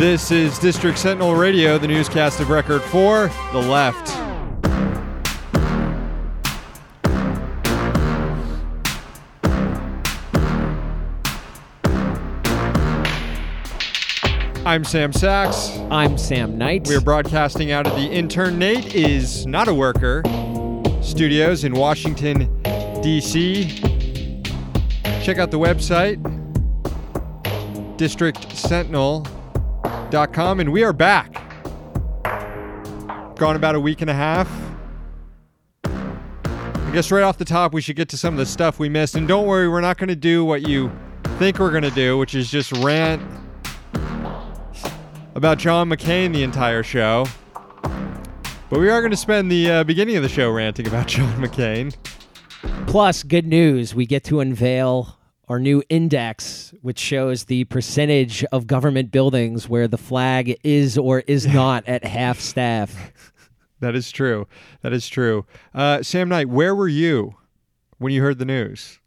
This is District Sentinel Radio, the newscast of record for the left. I'm Sam Sachs. I'm Sam Knight. We're broadcasting out of the Intern Nate is Not a Worker studios in Washington, D.C. Check out the website, districtsentinel.com, and we are back. Gone about a week and a half. I guess right off the top, we should get to some of the stuff we missed. And don't worry, we're not going to do what you think we're going to do, which is just rant about John McCain the entire show. But we are going to spend the uh, beginning of the show ranting about John McCain. Plus, good news we get to unveil our new index, which shows the percentage of government buildings where the flag is or is not at half staff. That is true. That is true. Uh, Sam Knight, where were you when you heard the news?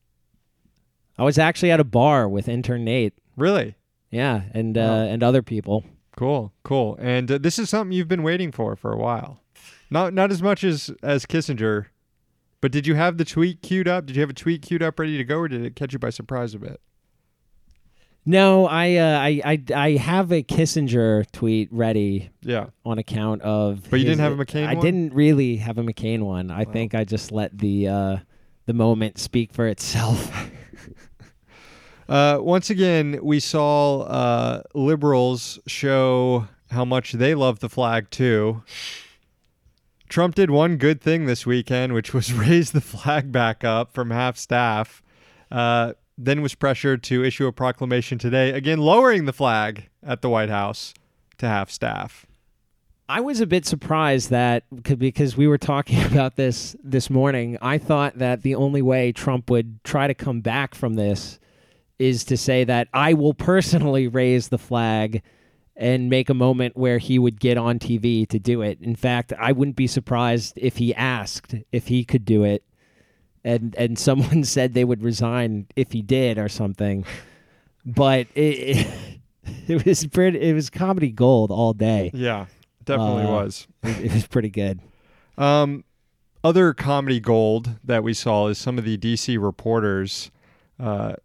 I was actually at a bar with intern Nate. Really? Yeah, and uh, Wow. and other people. Cool, cool. And uh, this is something you've been waiting for for a while. Not not as much as as Kissinger, but did you have the tweet queued up? Did you have a tweet queued up ready to go, or did it catch you by surprise a bit? No, I, uh, I I I have a Kissinger tweet ready Yeah. on account of. But you his- didn't have a McCain one? I one? didn't really have a McCain one. I think I just let the uh, the moment speak for itself. Uh, once again, we saw uh, liberals show how much they love the flag too. Trump did one good thing this weekend, which was raise the flag back up from half staff. Uh, then was pressured to issue a proclamation today, again lowering the flag at the White House to half staff. I was a bit surprised that because we were talking about this this morning. I thought that the only way Trump would try to come back from this is to say that I will personally raise the flag and make a moment where he would get on TV to do it. In fact, I wouldn't be surprised if he asked if he could do it and and someone said they would resign if he did or something. But it, it, was pretty it was comedy gold all day. Yeah, definitely Uh, was. It, it was pretty good. Um, other comedy gold that we saw is some of the DC reporters uh,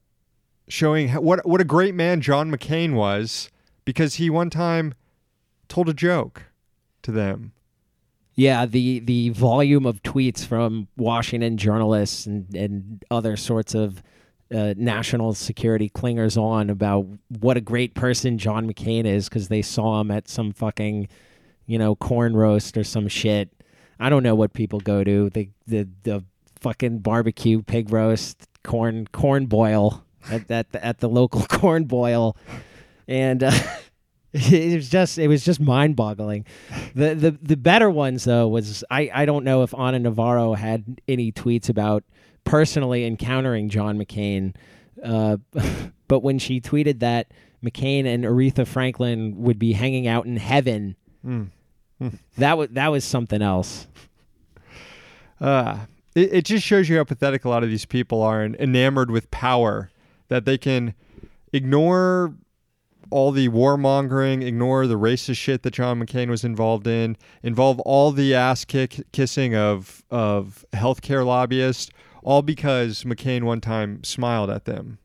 showing what what a great man John McCain was because he one time told a joke to them. Yeah, the the volume of tweets from Washington journalists and and other sorts of uh, national security clingers on about what a great person John McCain is because they saw him at some fucking, you know, corn roast or some shit. I don't know what people go to. The the the fucking barbecue pig roast corn corn boil at at at the local corn boil, and. Uh, It was just it was just mind boggling. The the the better ones though was I, I don't know if Ana Navarro had any tweets about personally encountering John McCain, uh, but when she tweeted that McCain and Aretha Franklin would be hanging out in heaven, that was that was something else. Uh, it, it just shows you how pathetic a lot of these people are and enamored with power that they can ignore all the warmongering, ignore the racist shit that John McCain was involved in, involve all the ass kick kissing of of healthcare lobbyists, all because McCain one time smiled at them.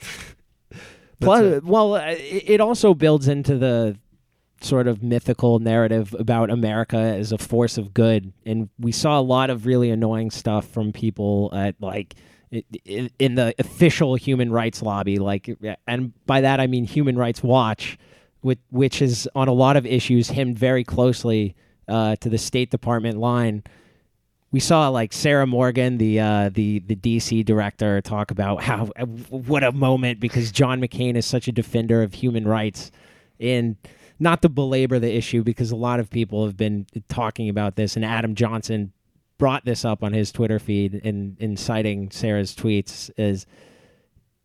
Plus, it. well, uh, it it also builds into the sort of mythical narrative about America as a force of good, and we saw a lot of really annoying stuff from people at like i- i- in the official human rights lobby, like, and by that I mean Human Rights Watch, which which is on a lot of issues hemmed very closely uh, to the State Department line. We saw like Sarah Margon, the uh, the the DC director, talk about how what a moment because John McCain is such a defender of human rights, and not to belabor the issue because a lot of people have been talking about this, and Adam Johnson brought this up on his Twitter feed in in citing Sarah's tweets is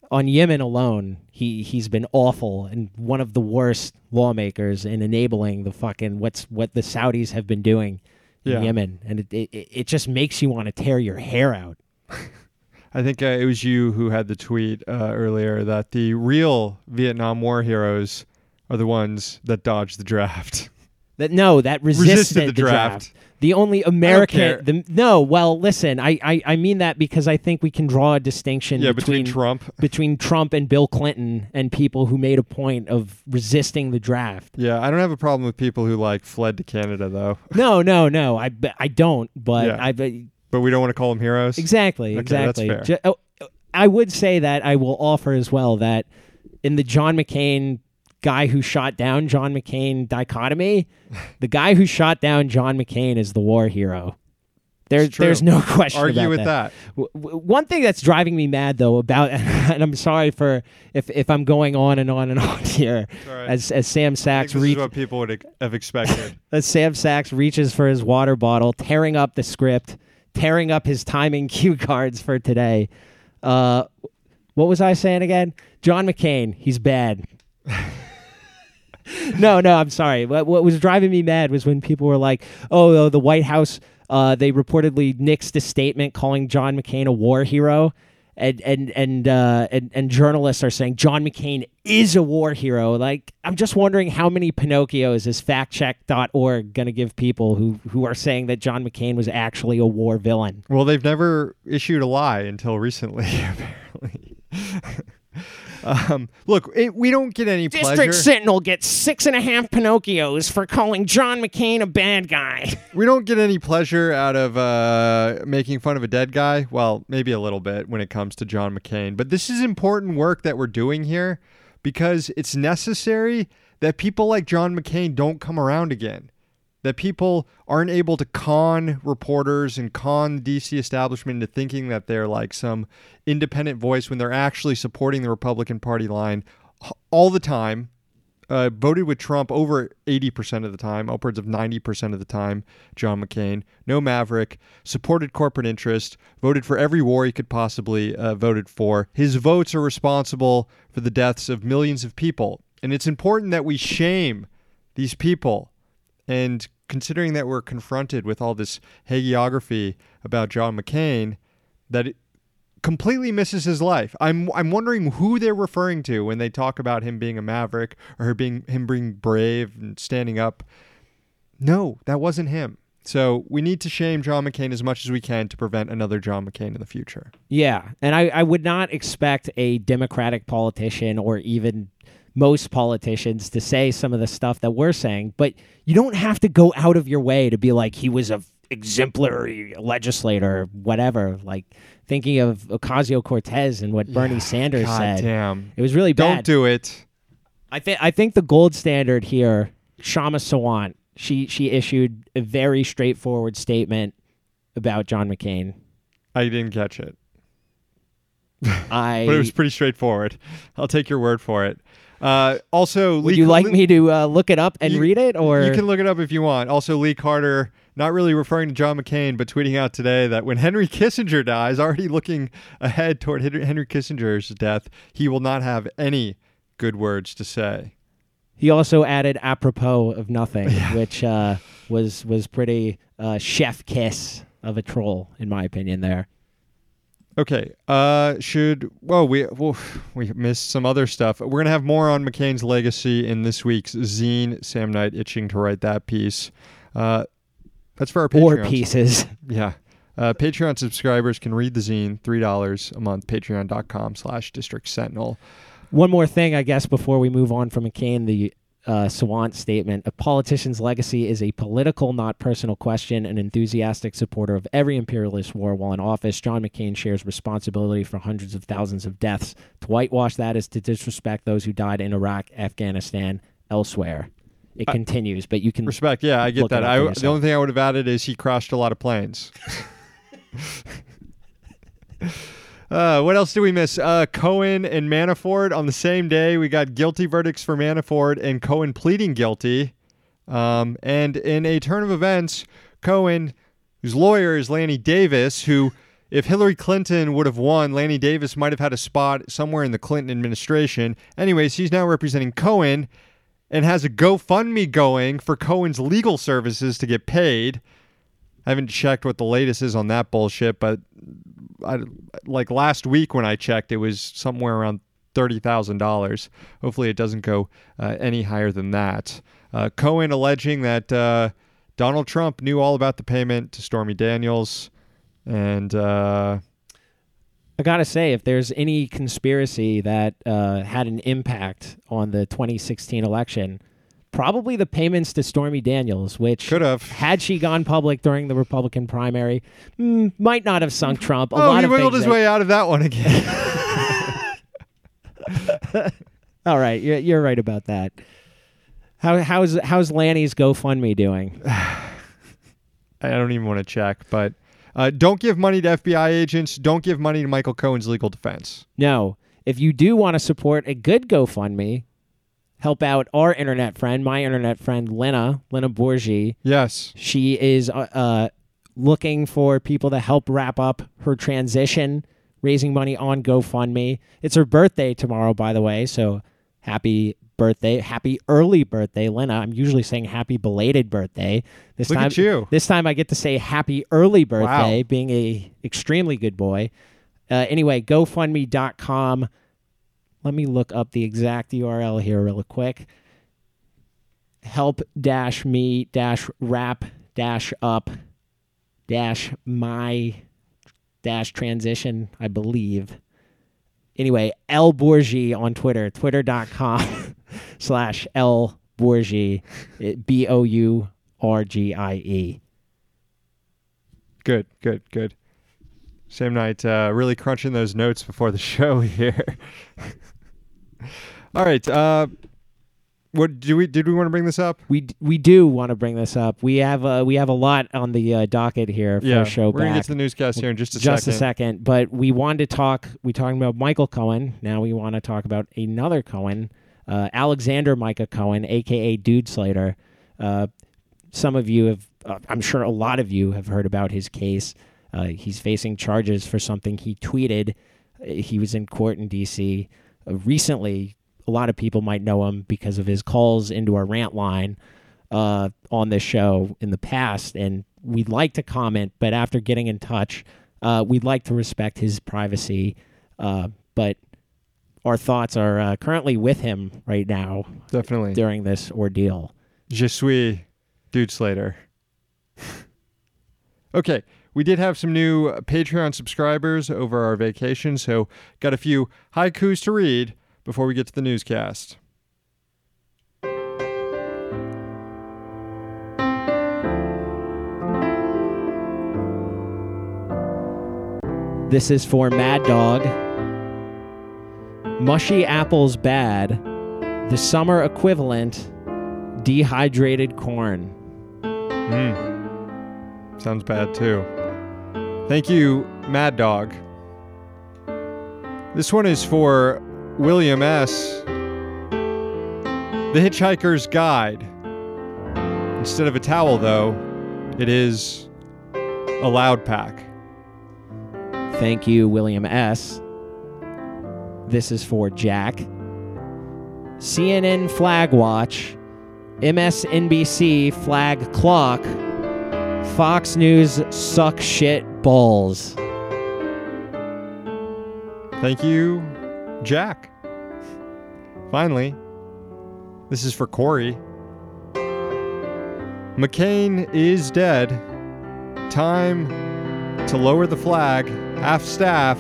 on Yemen alone, he he's been awful and one of the worst lawmakers in enabling the fucking what's what the Saudis have been doing in Yeah. Yemen, and it, it it just makes you want to tear your hair out. I think uh, it was you who had the tweet uh, earlier that the real Vietnam War heroes are the ones that dodged the draft. That no, that resisted, Resisted the draft. The only. American, the, no. Well, listen, I, I I mean that because I think we can draw a distinction yeah, between between Trump. between Trump and Bill Clinton and people who made a point of resisting the draft. Yeah, I don't have a problem with people who like fled to Canada though, No, no, no. I I don't. But Yeah. I uh, but we don't want to call them heroes. exactly, Okay, that's exactly. fair. Ju- oh, I would say that I will offer as well that in the John McCain guy who shot down John McCain dichotomy, the guy who shot down John McCain is the war hero. There's there's no question Argue about with that. that. W- w- one thing that's driving me mad though about and I'm sorry for if if I'm going on and on and on here right. as as Sam Sachs think this is reach, what people would have expected. as Sam Sachs reaches for his water bottle, tearing up the script, tearing up his timing cue cards for today. Uh, what was I saying again? John McCain, he's bad. no, no, I'm sorry. What, what was driving me mad was when people were like, "Oh, oh, the White House." Uh, they reportedly nixed a statement calling John McCain a war hero, and and and uh, and, and journalists are saying John McCain is a war hero. Like, I'm just wondering how many Pinocchios is factcheck.org going to give people who who are saying that John McCain was actually a war villain. well, they've never issued a lie until recently, apparently. um, look, it, we don't get any District pleasure. Sentinel gets six and a half Pinocchios for calling John McCain a bad guy. we don't get any pleasure out of uh, making fun of a dead guy. Well, maybe a little bit when it comes to John McCain. But this is important work that we're doing here because it's necessary that people like John McCain don't come around again. That people aren't able to con reporters and con the DC establishment into thinking that they're like some independent voice when they're actually supporting the Republican Party line all the time uh, voted with Trump over 80% of the time, upwards of 90% of the time, John McCain. No maverick, supported corporate interest, voted for every war he could possibly uh, voted for. His votes are responsible for the deaths of millions of people. And it's important that we shame these people. And considering that we're confronted with all this hagiography about John McCain, that it completely misses his life. I'm I'm wondering who they're referring to when they talk about him being a maverick or being him being brave and standing up. No, that wasn't him. So we need to shame John McCain as much as we can to prevent another John McCain in the future. Yeah, and I, I would not expect a Democratic politician or even most politicians to say some of the stuff that we're saying, but you don't have to go out of your way to be like he was a exemplary legislator or whatever. Like thinking of Ocasio Cortez and what Bernie Sanders God said. damn. It was really bad. Don't do it. I think I think the gold standard here, Kshama Sawant, she she issued a very straightforward statement about John McCain. I didn't catch it. I But it was pretty straightforward. I'll take your word for it. Uh, also, would Lee, you like me to uh, look it up and You- read it, or You can look it up if you want. Also, Lee Carter, not really referring to John McCain, but tweeting out today that when Henry Kissinger dies, already looking ahead toward Henry Kissinger's death, he will not have any good words to say. he also added apropos of nothing, which uh, was was pretty uh, chef kiss of a troll, in my opinion. There, Okay. Uh, should well we well, we missed some other stuff. We're gonna have more on McCain's legacy in this week's zine. Sam Knight itching to write that piece. Uh, that's for our Patreon. pieces. Yeah. Uh, Patreon subscribers can read the zine, three dollars a month. Patreon.com slash District Sentinel. One more thing, I guess, before we move on from McCain, the uh, Sawant statement: A politician's legacy is a political, not personal question. An enthusiastic supporter of every imperialist war while in office, John McCain shares responsibility for hundreds of thousands of deaths. To whitewash that is to disrespect those who died in Iraq, Afghanistan, elsewhere. It continues, but you can Respect, yeah, I get that. I, the yourself. only thing I would have added is he crashed a lot of planes. uh, what else do we miss? Uh, Cohen and Manafort on the same day. We got guilty verdicts for Manafort and Cohen pleading guilty. Um, and in a turn of events, Cohen, whose lawyer is Lanny Davis, who, if Hillary Clinton would have won, Lanny Davis might have had a spot somewhere in the Clinton administration. Anyways, he's now representing Cohen and has a GoFundMe going for Cohen's legal services to get paid. I haven't checked what the latest is on that bullshit, but I, like last week when I checked, it was somewhere around thirty thousand dollars. Hopefully, it doesn't go uh, any higher than that. Uh, Cohen alleging that uh, Donald Trump knew all about the payment to Stormy Daniels, and uh, I gotta say, if there's any conspiracy that uh, had an impact on the 2016 election, probably the payments to Stormy Daniels, which could have. had she gone public during the Republican primary, mm, might not have sunk Trump. A oh, lot he wiggled his that- way out of that one again. All right, you're, you're right about that. How, how's how's Lanny's GoFundMe doing? I don't even want to check, but uh, don't give money to FBI agents. Don't give money to Michael Cohen's legal defense. No, if you do want to support a good GoFundMe, help out our internet friend, my internet friend Lena, Lena Bourgie. Yes. She is uh, uh, looking for people to help wrap up her transition, raising money on GoFundMe. It's her birthday tomorrow, by the way, so happy birthday, happy early birthday, Lena. I'm usually saying happy belated birthday. This Look time, at you. this time I get to say happy early birthday, Wow. being a extremely good boy. Uh, anyway, GoFundMe.com. Let me look up the exact URL here real quick. Help dash me dash wrap dash up dash my dash transition, I believe. Anyway, L Bourgie on Twitter, twitter.com slash L Bourgie, B O U R G I E. Good, good, good. Sam Knight, uh, really crunching those notes before the show here. All right. Uh, what do we did we want to bring this up? We we do want to bring this up. We have uh, we have a lot on the uh, docket here for yeah, our show we're gonna get to the newscast here in just a just second. a second. But we wanted to talk. We talking about Michael Cohen. Now we want to talk about another Cohen, uh, Alexander Micah Cohen, aka Dude Slater. Uh, some of you have, uh, I'm sure, a lot of you have heard about his case. Uh, he's facing charges for something he tweeted. He was in court in D.C. Recently. A lot of people might know him because of his calls into our rant line uh, on this show in the past, and we'd like to comment, but after getting in touch, uh, we'd like to respect his privacy. Uh, but our thoughts are uh, currently with him right now Definitely. during this ordeal. Je suis Dude Slater. okay, we did have some new Patreon subscribers over our vacation, so got a few haikus to read before we get to the newscast. This is for Mad Dog. Mushy apples bad. The summer equivalent, dehydrated corn. Mm. Sounds bad too. Thank you, Mad Dog. This one is for William S. The Hitchhiker's Guide. Instead of a towel, though, it is a loud pack. Thank you, William S. This is for Jack. CNN Flag Watch. MSNBC Flag Clock. Fox News Suck Shit Balls. Thank you, Jack. Finally, this is for Corey. McCain is dead. Time to lower the flag. Half staff.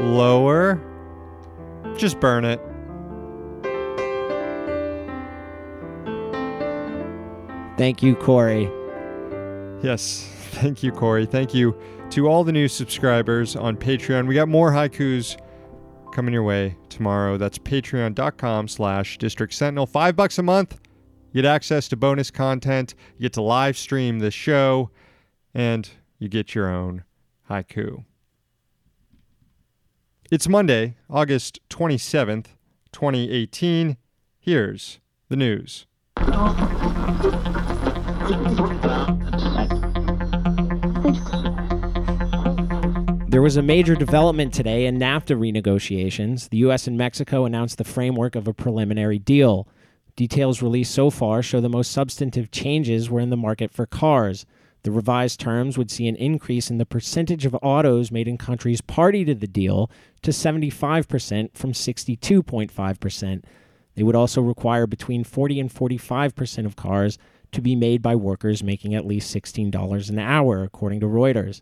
Lower. Just burn it. Thank you, Corey. Yes. Thank you, Corey. Thank you to all the new subscribers on Patreon. We got more haikus coming your way tomorrow. That's patreon.com slash district sentinel. Five bucks a month. You get access to bonus content. You get to live stream the show. And you get your own haiku. It's Monday, August 27th, 2018. Here's the news. There was a major development today in NAFTA renegotiations. The U.S. and Mexico announced the framework of a preliminary deal. Details released so far show the most substantive changes were in the market for cars. The revised terms would see an increase in the percentage of autos made in countries party to the deal to 75% from 62.5%. They would also require between 40 and 45% of cars to be made by workers making at least $16 an hour, according to Reuters.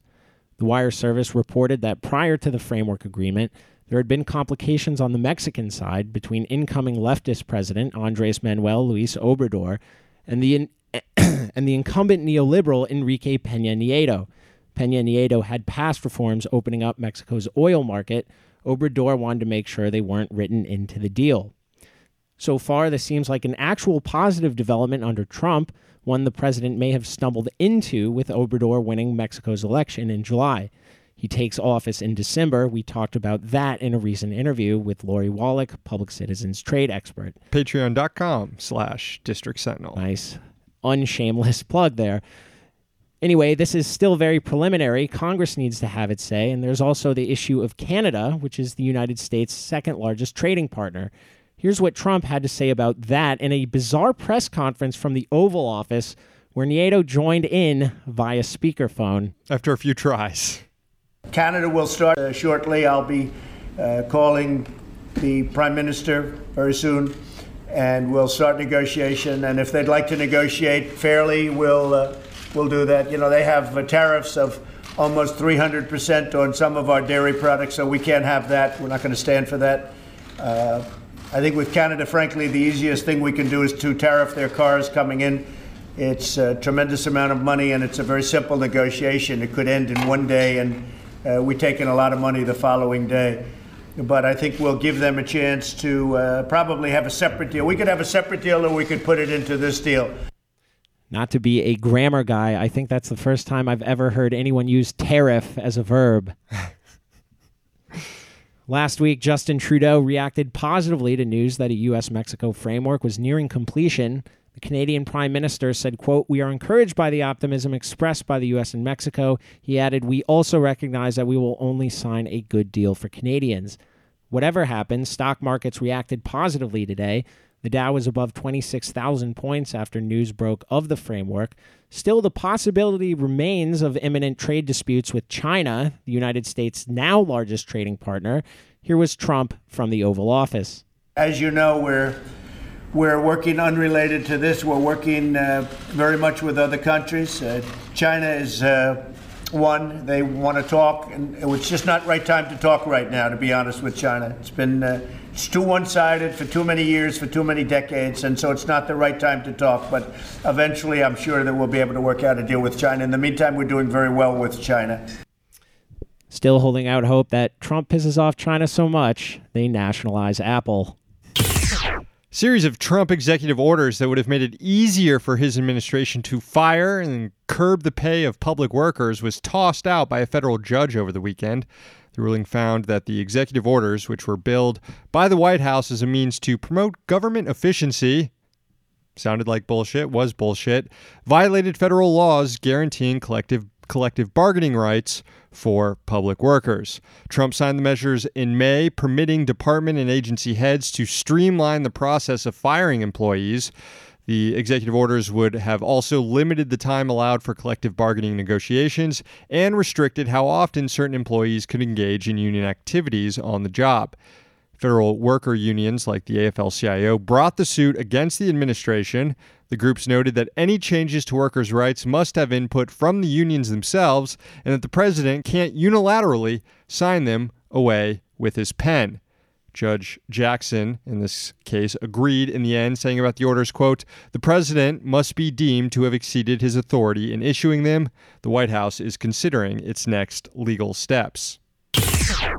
The wire service reported that prior to the framework agreement, there had been complications on the Mexican side between incoming leftist president Andres Manuel López Obrador and the and the incumbent neoliberal Enrique Peña Nieto. Peña Nieto had passed reforms opening up Mexico's oil market. Obrador wanted to make sure they weren't written into the deal. So far, this seems like an actual positive development under Trump, one the president may have stumbled into with Obrador winning Mexico's election in July. He takes office in December. We talked about that in a recent interview with Lori Wallach, public citizens trade expert. Patreon.com slash District Sentinel. Nice, unshameless plug there. Anyway, this is still very preliminary. Congress needs to have its say. And there's also the issue of Canada, which is the United States' second largest trading partner. Here's what Trump had to say about that in a bizarre press conference from the Oval Office where Nieto joined in via speakerphone. After a few tries. Canada will start uh, shortly. I'll be uh, calling the Prime Minister very soon and we'll start negotiation. And if they'd like to negotiate fairly, we'll, uh, we'll do that. You know, they have uh, tariffs of almost 300% on some of our dairy products, so we can't have that. We're not going to stand for that. I think with Canada, frankly, the easiest thing we can do is to tariff their cars coming in. It's a tremendous amount of money, and it's a very simple negotiation. It could end in one day, and uh, we take in a lot of money the following day. But I think we'll give them a chance to uh, probably have a separate deal. We could have a separate deal, or we could put it into this deal. Not to be a grammar guy, I think that's the first time I've ever heard anyone use tariff as a verb. Last week, Justin Trudeau reacted positively to news that a U.S. Mexico framework was nearing completion. The Canadian Prime Minister said, quote, We are encouraged by the optimism expressed by the U.S. and Mexico. He added, We also recognize that we will only sign a good deal for Canadians. Whatever happens, stock markets reacted positively today. The Dow was above 26,000 points after news broke of the framework. Still, the possibility remains of imminent trade disputes with China, the United States' now largest trading partner. Here was Trump from the Oval Office. As you know, we're we're working unrelated to this. We're working uh, very much with other countries. Uh, China is uh, one. They want to talk, and it's just not right time to talk right now. To be honest with China, it's been uh, it's too one-sided for too many years, for too many decades, and so it's not the right time to talk. But eventually, I'm sure that we'll be able to work out a deal with China. In the meantime, we're doing very well with China. Still holding out hope that Trump pisses off China so much they nationalize Apple. Series of Trump executive orders that would have made it easier for his administration to fire and curb the pay of public workers was tossed out by a federal judge over the weekend. The ruling found that the executive orders, which were billed by the White House as a means to promote government efficiency, sounded like bullshit, was bullshit, violated federal laws guaranteeing collective collective bargaining rights for public workers. Trump signed the measures in May, permitting department and agency heads to streamline the process of firing employees. The executive orders would have also limited the time allowed for collective bargaining negotiations and restricted how often certain employees could engage in union activities on the job. Federal worker unions like the AFL CIO brought the suit against the administration. The groups noted that any changes to workers' rights must have input from the unions themselves and that the president can't unilaterally sign them away with his pen. Judge Jackson, in this case, agreed in the end, saying about the orders, quote, the president must be deemed to have exceeded his authority in issuing them. The White House is considering its next legal steps.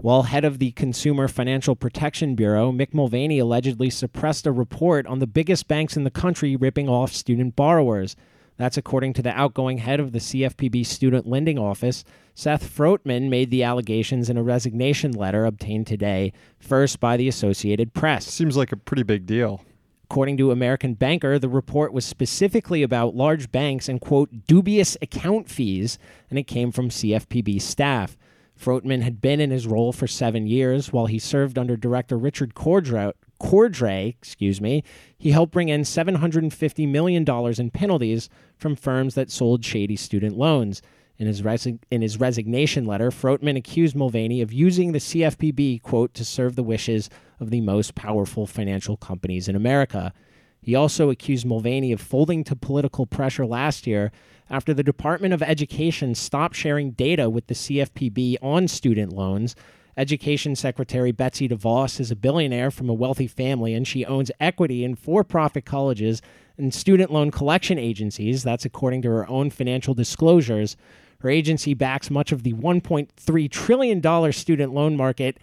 While head of the Consumer Financial Protection Bureau, Mick Mulvaney allegedly suppressed a report on the biggest banks in the country ripping off student borrowers. That's according to the outgoing head of the CFPB Student Lending Office. Seth Frotman made the allegations in a resignation letter obtained today, first by the Associated Press. Seems like a pretty big deal. According to American Banker, the report was specifically about large banks and, quote, dubious account fees, and it came from CFPB staff. Frotman had been in his role for seven years while he served under Director Richard Cordray, Cordray, excuse me, he helped bring in $750 million in penalties from firms that sold shady student loans. In his, resi- in his resignation letter, Frotman accused Mulvaney of using the CFPB, quote, to serve the wishes of the most powerful financial companies in America. He also accused Mulvaney of folding to political pressure last year after the Department of Education stopped sharing data with the CFPB on student loans. Education Secretary Betsy DeVos is a billionaire from a wealthy family, and she owns equity in for profit colleges and student loan collection agencies. That's according to her own financial disclosures. Her agency backs much of the $1.3 trillion student loan market.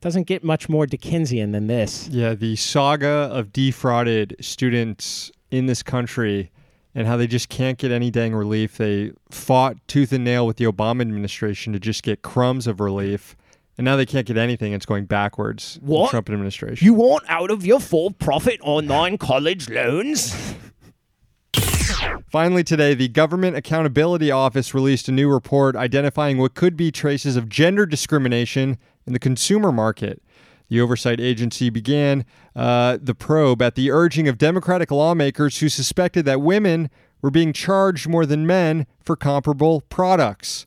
Doesn't get much more Dickensian than this. Yeah, the saga of defrauded students in this country and how they just can't get any dang relief. They fought tooth and nail with the Obama administration to just get crumbs of relief. And now they can't get anything. It's going backwards. What? Trump administration. You want out of your for profit online college loans? Finally, today, the Government Accountability Office released a new report identifying what could be traces of gender discrimination in the consumer market. The oversight agency began uh, the probe at the urging of Democratic lawmakers who suspected that women were being charged more than men for comparable products.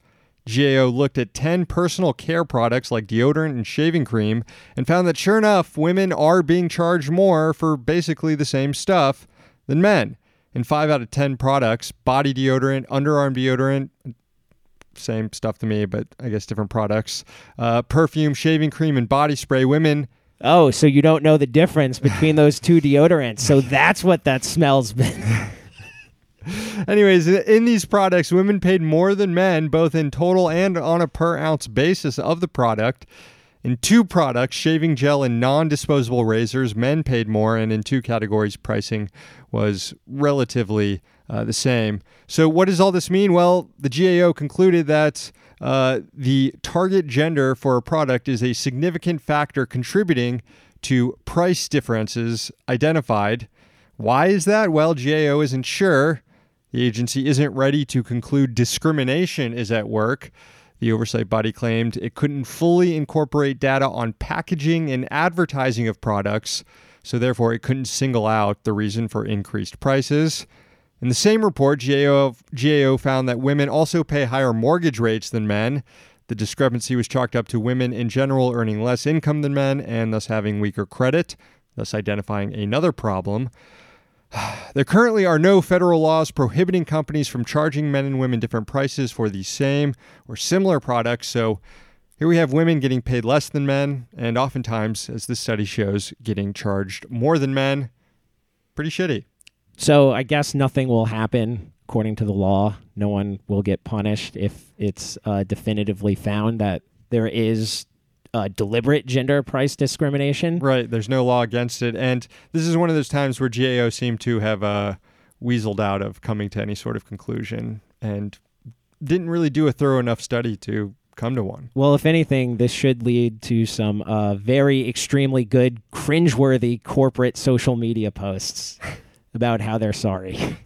GAO looked at 10 personal care products like deodorant and shaving cream and found that sure enough, women are being charged more for basically the same stuff than men. In five out of 10 products, body deodorant, underarm deodorant, same stuff to me, but I guess different products, uh, perfume, shaving cream, and body spray, women Oh, so you don't know the difference between those two deodorants. So that's what that smells been. Anyways, in these products, women paid more than men, both in total and on a per ounce basis of the product. In two products, shaving gel and non disposable razors, men paid more, and in two categories, pricing was relatively uh, the same. So, what does all this mean? Well, the GAO concluded that uh, the target gender for a product is a significant factor contributing to price differences identified. Why is that? Well, GAO isn't sure. The agency isn't ready to conclude discrimination is at work. The oversight body claimed it couldn't fully incorporate data on packaging and advertising of products, so therefore it couldn't single out the reason for increased prices. In the same report, GAO, GAO found that women also pay higher mortgage rates than men. The discrepancy was chalked up to women in general earning less income than men and thus having weaker credit, thus identifying another problem. There currently are no federal laws prohibiting companies from charging men and women different prices for the same or similar products. So here we have women getting paid less than men, and oftentimes, as this study shows, getting charged more than men. Pretty shitty. So I guess nothing will happen according to the law. No one will get punished if it's uh, definitively found that there is uh, deliberate gender price discrimination. Right. There's no law against it. And this is one of those times where GAO seemed to have uh, weaseled out of coming to any sort of conclusion and didn't really do a thorough enough study to come to one. Well, if anything, this should lead to some uh, very extremely good, cringeworthy corporate social media posts about how they're sorry.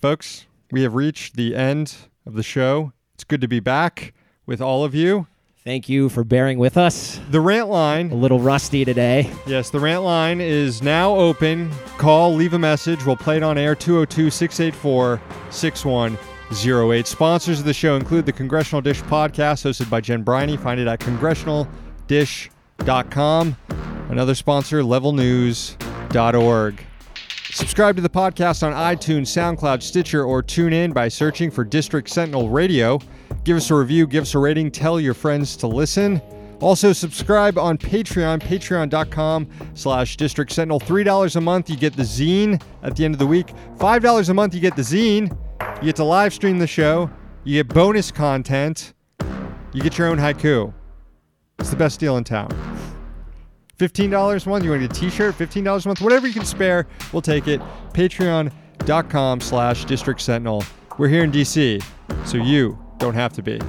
Folks, we have reached the end of the show. It's good to be back with all of you. Thank you for bearing with us. The rant line. A little rusty today. yes, the rant line is now open. Call, leave a message. We'll play it on air 202 684 6108. Sponsors of the show include the Congressional Dish podcast hosted by Jen Briney. Find it at congressionaldish.com. Another sponsor, levelnews.org. Subscribe to the podcast on iTunes, SoundCloud, Stitcher, or tune in by searching for District Sentinel Radio. Give us a review, give us a rating, tell your friends to listen. Also, subscribe on Patreon, patreon.com slash District Sentinel. $3 a month, you get the zine at the end of the week. $5 a month, you get the zine. You get to live stream the show. You get bonus content. You get your own haiku. It's the best deal in town. $15 a month. You want to get a t-shirt? $15 a month. Whatever you can spare, we'll take it. Patreon.com slash District Sentinel. We're here in D.C., so you don't have to be.